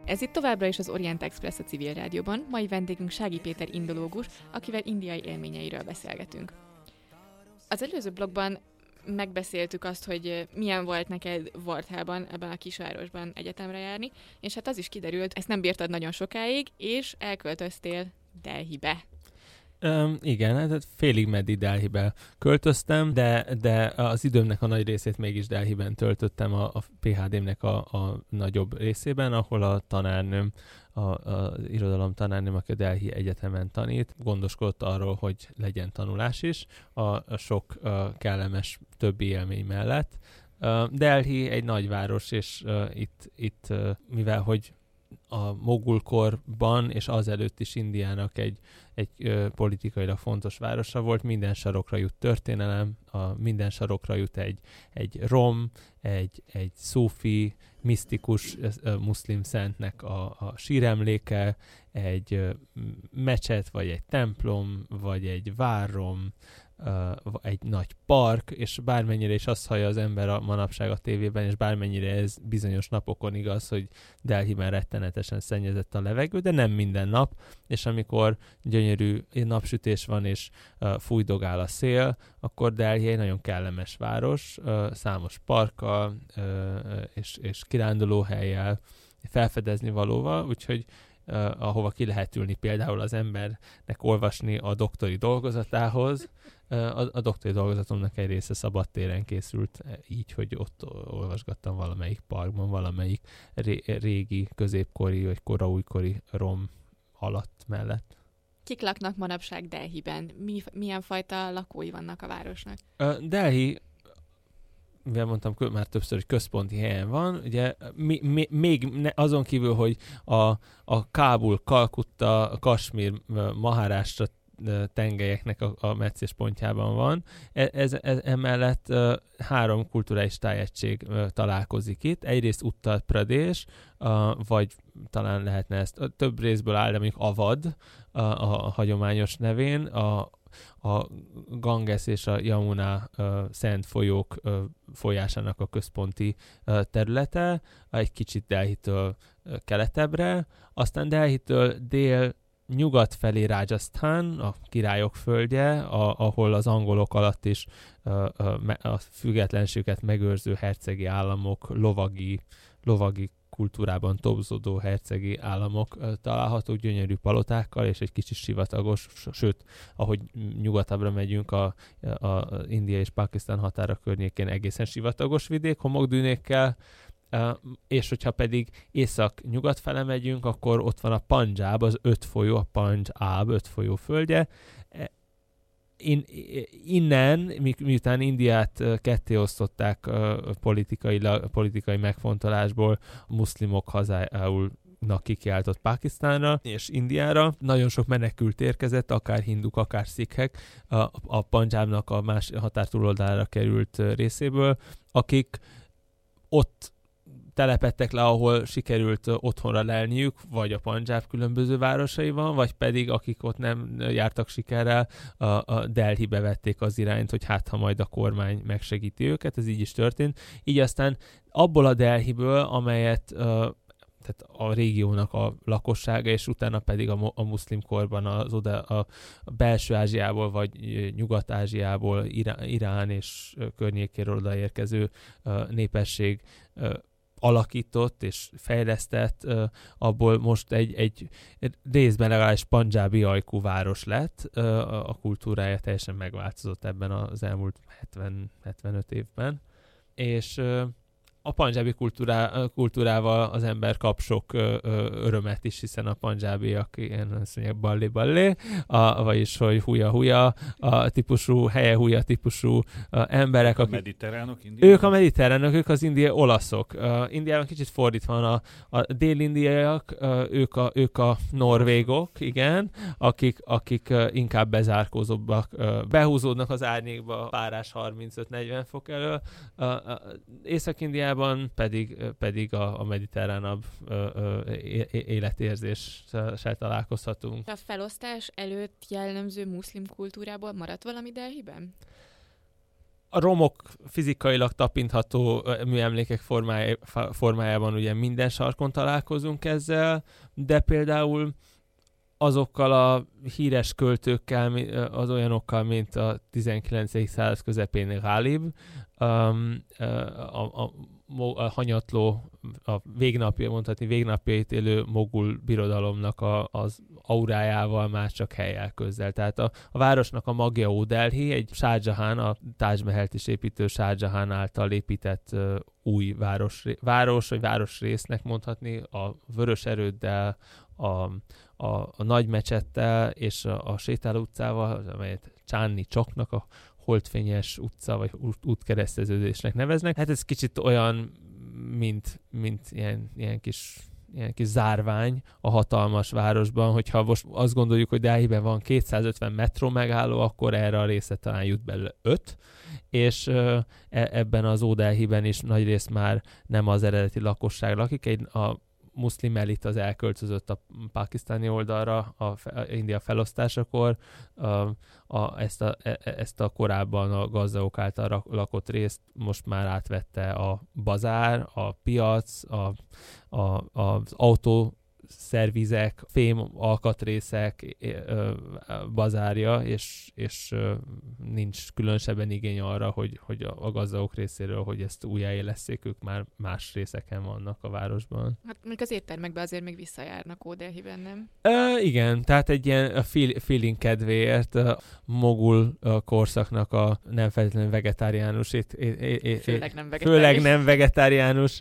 Ez itt továbbra is az Orient Express a civil rádióban, mai vendégünk Sági Péter indológus, akivel indiai élményeiről beszélgetünk. Az előző blogban megbeszéltük azt, hogy milyen volt neked Varthában, ebben a kisvárosban egyetemre járni, és hát az is kiderült, ezt nem bírtad nagyon sokáig, és elköltöztél Delhibe. Um, igen, hát félig meddig Delhibe költöztem, de, de az időmnek a nagy részét mégis Delhiben töltöttem a, a PHD-nek a, a nagyobb részében, ahol a tanárnőm, a, a irodalom tanárnőm, aki a Delhi Egyetemen tanít, gondoskodott arról, hogy legyen tanulás is, a, a sok a kellemes többi élmény mellett. Uh, Delhi egy nagyváros, és uh, itt, itt uh, mivel hogy a mogulkorban és azelőtt is Indiának egy, egy ö, politikailag fontos városa volt, minden sarokra jut történelem, a minden sarokra jut egy, egy rom, egy, egy szófi, misztikus ö, muszlim szentnek a, a síremléke, egy ö, mecset, vagy egy templom, vagy egy várom, egy nagy park, és bármennyire is azt hallja az ember a manapság a tévében, és bármennyire ez bizonyos napokon igaz, hogy Delhiben rettenetesen szennyezett a levegő, de nem minden nap, és amikor gyönyörű napsütés van, és uh, fújdogál a szél, akkor Delhi egy nagyon kellemes város, uh, számos parkkal uh, és, és kirándulóhelyjel, felfedezni valóval, úgyhogy ahova ki lehet ülni például az embernek olvasni a doktori dolgozatához, a, a doktori dolgozatomnak egy része szabadtéren készült így, hogy ott olvasgattam valamelyik parkban, valamelyik ré, régi, középkori vagy koraújkori rom alatt mellett. Kik laknak manapság Delhiben? Mi, milyen fajta lakói vannak a városnak? Delhi mivel mondtam már többször, hogy központi helyen van, ugye mi, mi, még ne, azon kívül, hogy a, a Kábul, Kalkutta, Kasmír, Mahárástra tengelyeknek a, a pontjában van. E, ez, ez, emellett három kulturális tájegység találkozik itt. Egyrészt Uttar Pradesh, vagy talán lehetne ezt több részből áll, de mondjuk Avad a, a hagyományos nevén, a, a Ganges és a Yamuna uh, szent folyók folyásának a központi területe, egy kicsit Delhitől keletebbre, aztán Delhitől dél nyugat felé Rajasthan, a királyok földje, a, ahol az angolok alatt is a, a, a függetlenséget megőrző hercegi államok, lovagi, lovagi kultúrában tobzódó hercegi államok találhatók gyönyörű palotákkal és egy kicsit sivatagos, sőt, ahogy nyugatabbra megyünk a, a, India és Pakisztán határa környékén egészen sivatagos vidék, homokdűnékkel, és hogyha pedig észak-nyugat fele megyünk, akkor ott van a Panjab, az öt folyó, a Panjab, öt folyó földje. E, in, innen, mi, miután Indiát ketté osztották politikai, politikai megfontolásból, a muszlimok hazájául kikiáltott Pakisztánra és Indiára. Nagyon sok menekült érkezett, akár hinduk, akár szikhek a, a Panjábnak a más határtúloldára került részéből, akik ott telepettek le, ahol sikerült otthonra lelniük, vagy a Punjab különböző városaiban, vagy pedig akik ott nem jártak sikerrel, a, a Delhibe vették az irányt, hogy hát ha majd a kormány megsegíti őket, ez így is történt. Így aztán abból a Delhiből, amelyet tehát a régiónak a lakossága, és utána pedig a, a muszlim korban az oda a, a belső Ázsiából, vagy Nyugat-Ázsiából, Irán, Irán és környékéről odaérkező népesség alakított és fejlesztett, abból most egy, egy részben legalábbis panjábi ajkú város lett, a kultúrája teljesen megváltozott ebben az elmúlt 70-75 évben, és a panjábi kultúrá, kultúrával az ember kap sok ö, ö, örömet is, hiszen a panjábiak ilyen azt mondják balli balli, a, vagyis hogy huja huja, a típusú, helye huja típusú a emberek. A akik, mediterránok, indiai? Ők a mediterránok, ők az indiai olaszok. Uh, Indiában kicsit fordítva van a, a dél-indiaiak, uh, ők, a, ők a norvégok, igen, akik, akik uh, inkább bezárkózóbbak, uh, behúzódnak az árnyékba párás 35-40 fok elől. Uh, uh, Észak-Indiában Afrikában pedig, pedig a, a mediterránabb ö, ö, életérzéssel találkozhatunk. A felosztás előtt jellemző muszlim kultúrából maradt valami delhiben? a romok fizikailag tapintható műemlékek formájában ugye minden sarkon találkozunk ezzel, de például azokkal a híres költőkkel, az olyanokkal, mint a 19. század közepén Ghalib, um, a, a, a hanyatló, a végnapja, mondhatni végnapjait élő mogul birodalomnak a, az aurájával már csak helyel közzel. Tehát a, a városnak a magja Ódelhi, egy Jahan, a Taj is építő Jahan által épített uh, új város, város, vagy városrésznek mondhatni, a vörös erőddel, a, a, a nagy mecsettel és a, a sétáló utcával, amelyet Csánni Csoknak a holdfényes utca, vagy út, útkereszteződésnek neveznek. Hát ez kicsit olyan, mint, mint ilyen, ilyen kis ilyen kis zárvány a hatalmas városban, hogyha most azt gondoljuk, hogy Delhiben van 250 metró megálló, akkor erre a része talán jut belőle 5, és e- ebben az Ódelhiben is nagy rész már nem az eredeti lakosság lakik, egy, a muszlim elit az elköltözött a pakisztáni oldalra a, a India felosztásakor, a, a, ezt, a, e- e- ezt a korábban a gazdagok által lakott részt most már átvette a bazár, a piac, a, a, az autó szervizek, fém alkatrészek bazárja, és, és nincs különösebben igény arra, hogy, hogy a gazdagok részéről, hogy ezt újjáélesszék, ők már más részeken vannak a városban. Hát mondjuk az éttermekbe azért még visszajárnak Ódelhiben, nem? Ö, igen, tehát egy ilyen feeling kedvéért a mogul korszaknak a nem feltétlenül vegetáriánus ét, ét, ét, ét, Főleg nem vegetáris. főleg nem vegetáriánus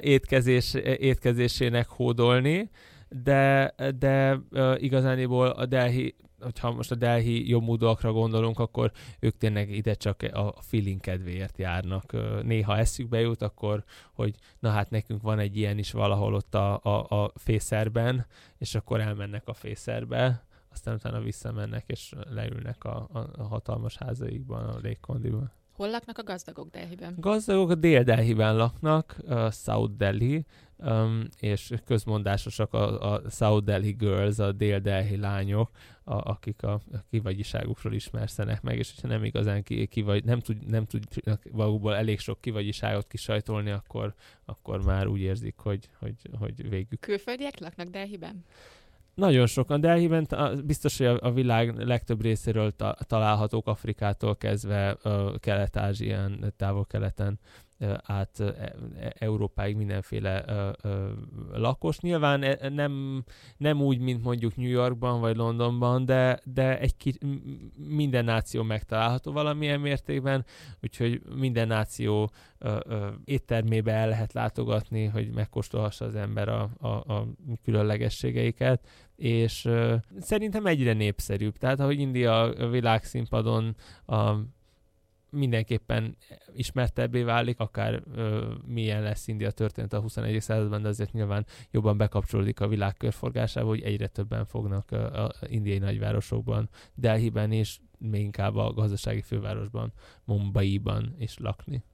étkezés, étkezésének hódolni, de, de uh, igazániból a Delhi, hogyha most a Delhi jobbmódúakra gondolunk, akkor ők tényleg ide csak a feeling kedvéért járnak. Néha eszükbe jut, akkor, hogy na hát nekünk van egy ilyen is valahol ott a, a, a fészerben, és akkor elmennek a fészerbe, aztán utána visszamennek, és leülnek a, a, a hatalmas házaikban, a légkondiban. Hol laknak a gazdagok Delhiben? Gazdagok a Dél-Delhiben laknak, uh, South Delhi, um, és közmondásosak a, a South Delhi Girls, a Dél-Delhi lányok, a, akik a, a kivagyiságukról ismerszenek meg, és hogyha nem igazán ki, kivagy, nem, tud, nem tudnak magukból elég sok kivagyiságot kisajtolni, akkor, akkor már úgy érzik, hogy, hogy, hogy végük Külföldiek laknak Delhiben? Nagyon sokan, de Delhiben ta- biztos, hogy a, világ legtöbb részéről ta, találhatók Afrikától kezdve Kelet-Ázsián, távol-keleten át e, e, Európáig mindenféle lakos. Nyilván e, nem, nem úgy, mint mondjuk New Yorkban vagy Londonban, de, de egy ki, minden náció megtalálható valamilyen mértékben, úgyhogy minden náció éttermébe el lehet látogatni, hogy megkóstolhassa az ember a, a, a különlegességeiket és uh, szerintem egyre népszerűbb. Tehát, ahogy India világszínpadon a, mindenképpen ismertebbé válik, akár uh, milyen lesz India történet a 21. században, de azért nyilván jobban bekapcsolódik a világ körforgásába, hogy egyre többen fognak a indiai nagyvárosokban, Delhiben és még inkább a gazdasági fővárosban, Mumbaiban is lakni.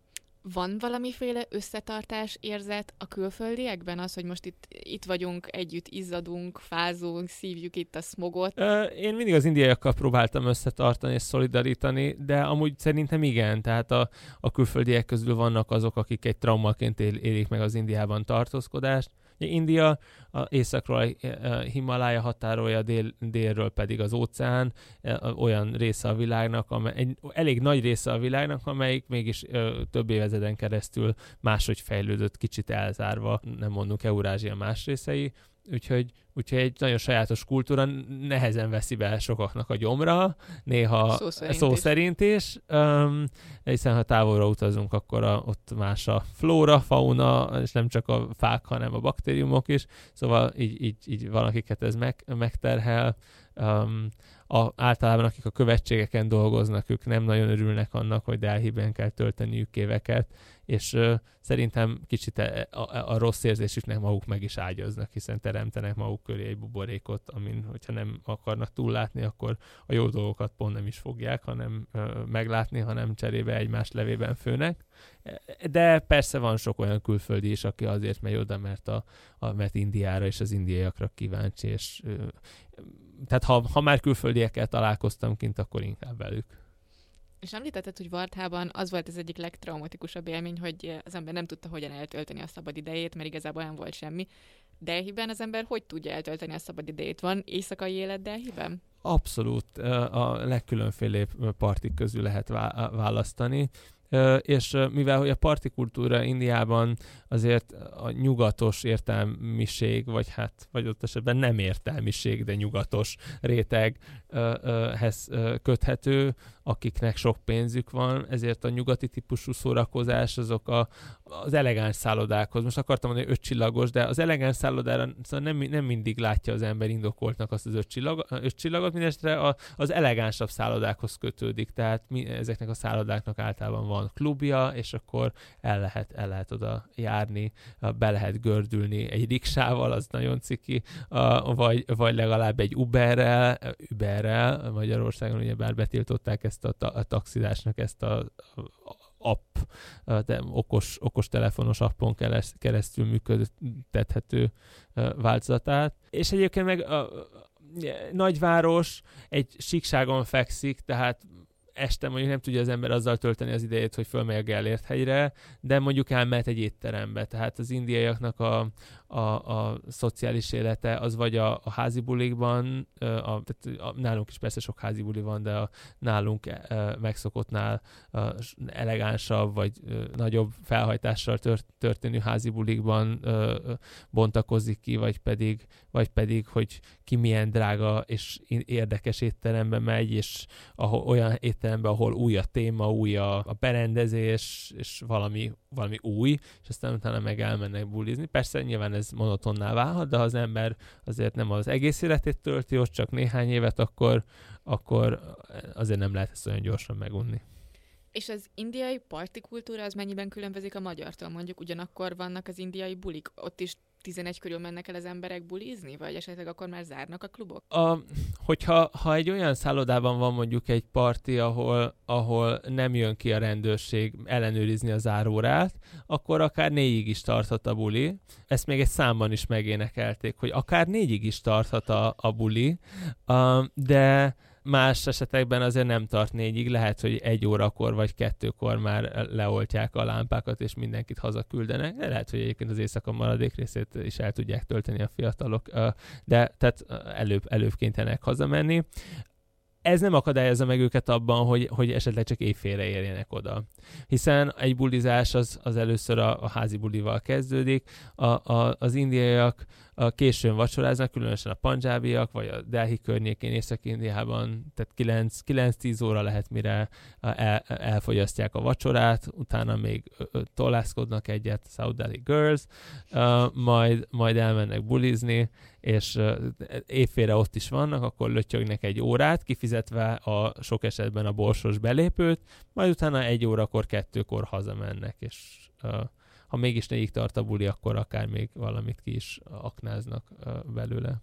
Van valamiféle összetartás érzet a külföldiekben? Az, hogy most itt, itt vagyunk, együtt izzadunk, fázunk, szívjuk itt a smogot. Én mindig az indiaiakkal próbáltam összetartani és szolidarítani, de amúgy szerintem igen, tehát a, a külföldiek közül vannak azok, akik egy traumaként él, élik meg az Indiában tartózkodást. India a északról a a Himalája határolja, dél, délről pedig az óceán, e, olyan része a világnak, amely, egy elég nagy része a világnak, amelyik mégis ö, több évezeden keresztül máshogy fejlődött, kicsit elzárva, nem mondunk Eurázsia más részei, úgyhogy, úgyhogy egy nagyon sajátos kultúra nehezen veszi be sokaknak a gyomra, néha Szó szerint szó is. szerint is, um, hiszen ha távolra utazunk, akkor a, ott más a flóra, fauna, és nem csak a fák, hanem a baktériumok is, szóval így, így, így valakiket ez meg, megterhel. Um, a, általában akik a követségeken dolgoznak, ők nem nagyon örülnek annak, hogy Delhiben kell tölteniük éveket, és szerintem kicsit a, a, a rossz érzésüknek maguk meg is ágyaznak, hiszen teremtenek maguk köré egy buborékot, amin, hogyha nem akarnak túllátni, akkor a jó dolgokat pont nem is fogják, hanem uh, meglátni, hanem cserébe egymás levében főnek. De persze van sok olyan külföldi is, aki azért megy oda, mert, a, a, mert Indiára és az indiaiakra kíváncsi, és tehát ha, ha már külföldiekkel találkoztam kint, akkor inkább velük. És említetted, hogy Varthában az volt az egyik legtraumatikusabb élmény, hogy az ember nem tudta hogyan eltölteni a szabad idejét, mert igazából nem volt semmi. Delhiben az ember hogy tudja eltölteni a szabad idejét? Van éjszakai élet Delhiben? Abszolút ö, a legkülönfélébb ö, partik közül lehet vá- választani. És mivel hogy a partikultúra Indiában azért a nyugatos értelmiség, vagy hát, vagy ott esetben nem értelmiség, de nyugatos réteghez ö, köthető, akiknek sok pénzük van, ezért a nyugati típusú szórakozás azok a, az elegáns szállodákhoz. Most akartam mondani öt csillagos, de az elegáns szállodára szóval nem, nem mindig látja az ember indokoltnak azt az öt, csillag, öt csillagot, mindestre az elegánsabb szállodákhoz kötődik, tehát mi, ezeknek a szállodáknak általában van klubja, és akkor el lehet, el lehet oda járni, be lehet gördülni egy riksával, az nagyon ciki, vagy, vagy legalább egy Uberrel, Uberrel, Magyarországon ugye bár betiltották ezt a, ta, a taxidásnak ezt a, a app, de okos, okos telefonos appon keres- keresztül működtethető változatát. És egyébként meg a, a, nagyváros egy síkságon fekszik, tehát este mondjuk nem tudja az ember azzal tölteni az idejét, hogy fölmegy a Gellért hegyre, de mondjuk elmehet egy étterembe. Tehát az indiaiaknak a, a, a szociális élete az vagy a, a házi bulikban, a, tehát a, nálunk is persze sok házi buli van, de a nálunk ö, megszokottnál ö, s- elegánsabb vagy ö, nagyobb felhajtással tört, történő házi bulikban ö, bontakozik ki, vagy pedig, vagy pedig, hogy ki milyen drága és érdekes étterembe megy, és ahol, olyan étterembe, ahol új a téma, új a, a berendezés, és valami, valami új, és aztán utána meg elmennek bulizni. Persze nyilván ez monotonná válhat, de ha az ember azért nem az egész életét tölti ott, csak néhány évet, akkor, akkor azért nem lehet ezt olyan gyorsan megunni. És az indiai parti kultúra az mennyiben különbözik a magyartól? Mondjuk ugyanakkor vannak az indiai bulik, ott is 11 körül mennek el az emberek bulizni, vagy esetleg akkor már zárnak a klubok? a, hogyha ha egy olyan szállodában van mondjuk egy parti, ahol, ahol nem jön ki a rendőrség ellenőrizni az árórát, akkor akár négyig is tarthat a buli. Ezt még egy számban is megénekelték, hogy akár négyig is tarthat a, a buli, uh, de más esetekben azért nem tart négyig, lehet, hogy egy órakor vagy kettőkor már leoltják a lámpákat, és mindenkit hazaküldenek, de lehet, hogy egyébként az éjszaka maradék részét is el tudják tölteni a fiatalok, de tehát előbb, előbb kénytelenek hazamenni. Ez nem akadályozza meg őket abban, hogy, hogy esetleg csak éjfélre érjenek oda. Hiszen egy bulizás az, az először a, a házi bulival kezdődik, a, a, az indiaiak a későn vacsoráznak, különösen a pandzsábiak, vagy a Delhi környékén, Észak-Indiában, tehát 9-10 óra lehet, mire el, elfogyasztják a vacsorát, utána még tolászkodnak egyet, South Delhi Girls, uh, majd, majd elmennek bulizni, és évfélre ott is vannak, akkor lötyögnek egy órát, kifizetve a sok esetben a borsos belépőt, majd utána egy órakor, kettőkor hazamennek, és ha mégis négyig tart a buli, akkor akár még valamit ki is aknáznak belőle.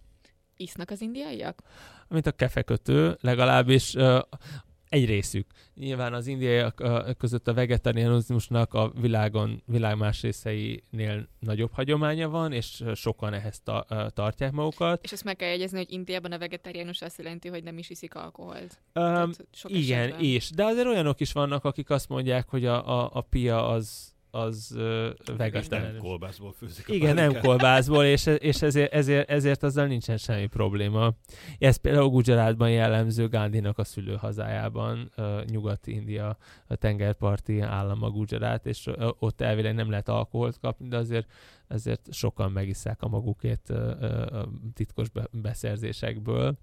Isznak az indiaiak? Mint a kefekötő, legalábbis uh, egy részük. Nyilván az indiaiak között a vegetarianizmusnak a világon, világ más részeinél nagyobb hagyománya van, és sokan ehhez ta, tartják magukat. És azt meg kell jegyezni, hogy Indiában a vegetáriánus azt jelenti, hogy nem is iszik alkoholt. Um, igen, esetben. és. De azért olyanok is vannak, akik azt mondják, hogy a, a, a pia az az uh, Nem vegetariánus. kolbászból főzik a Igen, nem kolbászból, és, és ezért, ezért, ezért azzal nincsen semmi probléma. Ez például Gujaratban jellemző Gandhinak a szülőhazájában, uh, Nyugat-India, a tengerparti állama Gujarat, és uh, ott elvileg nem lehet alkoholt kapni, de azért ezért sokan megisszák a magukét titkos be- beszerzésekből.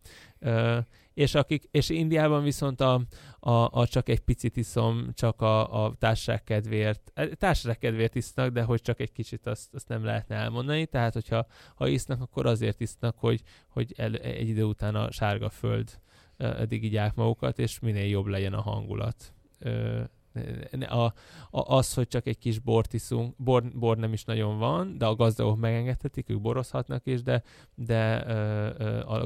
És, akik, és Indiában viszont a, a, a csak egy picit iszom, csak a, a társaság kedvéért, eh, társaság kedvéért isznak, de hogy csak egy kicsit azt, azt nem lehetne elmondani, tehát hogyha ha isznak, akkor azért isznak, hogy, hogy el, egy idő után a sárga föld eddig igyák magukat, és minél jobb legyen a hangulat. A, a, az, hogy csak egy kis bort iszunk, bor, bor nem is nagyon van, de a gazdagok megengedhetik, ők borozhatnak is, de, de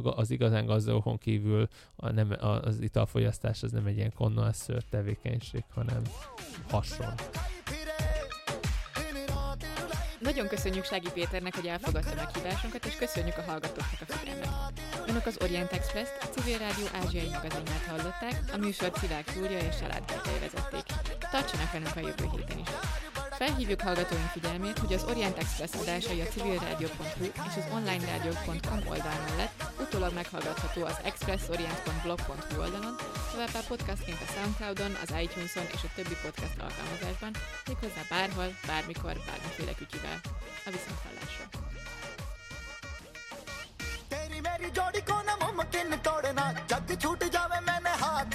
az igazán gazdagokon kívül a, nem, az italfogyasztás az nem egy ilyen konnoasször tevékenység, hanem hasonló. Nagyon köszönjük Sági Péternek, hogy elfogadta meghívásunkat, és köszönjük a hallgatóknak a figyelmet. Önök az Orient Express-t, a Civil Rádió ázsiai magazinját hallották, a műsort Szilárd Júlia és Salád Gergely vezették. Tartsanak velünk a jövő héten is. Felhívjuk hallgatóink figyelmét, hogy az Orient Express adásai a civilradio.hu és az onlineradio.com oldal mellett utólag meghallgatható az expressorient.blog.hu oldalon, továbbá podcastként a Soundcloudon, az iTunes-on és a többi podcast alkalmazásban, méghozzá bárhol, bármikor, bármiféle kütyüvel. A viszonthallásra! तेरी मेरी जोड़ी को ना मुमकिन तोड़ना जग छूट जावे मैंने हाथ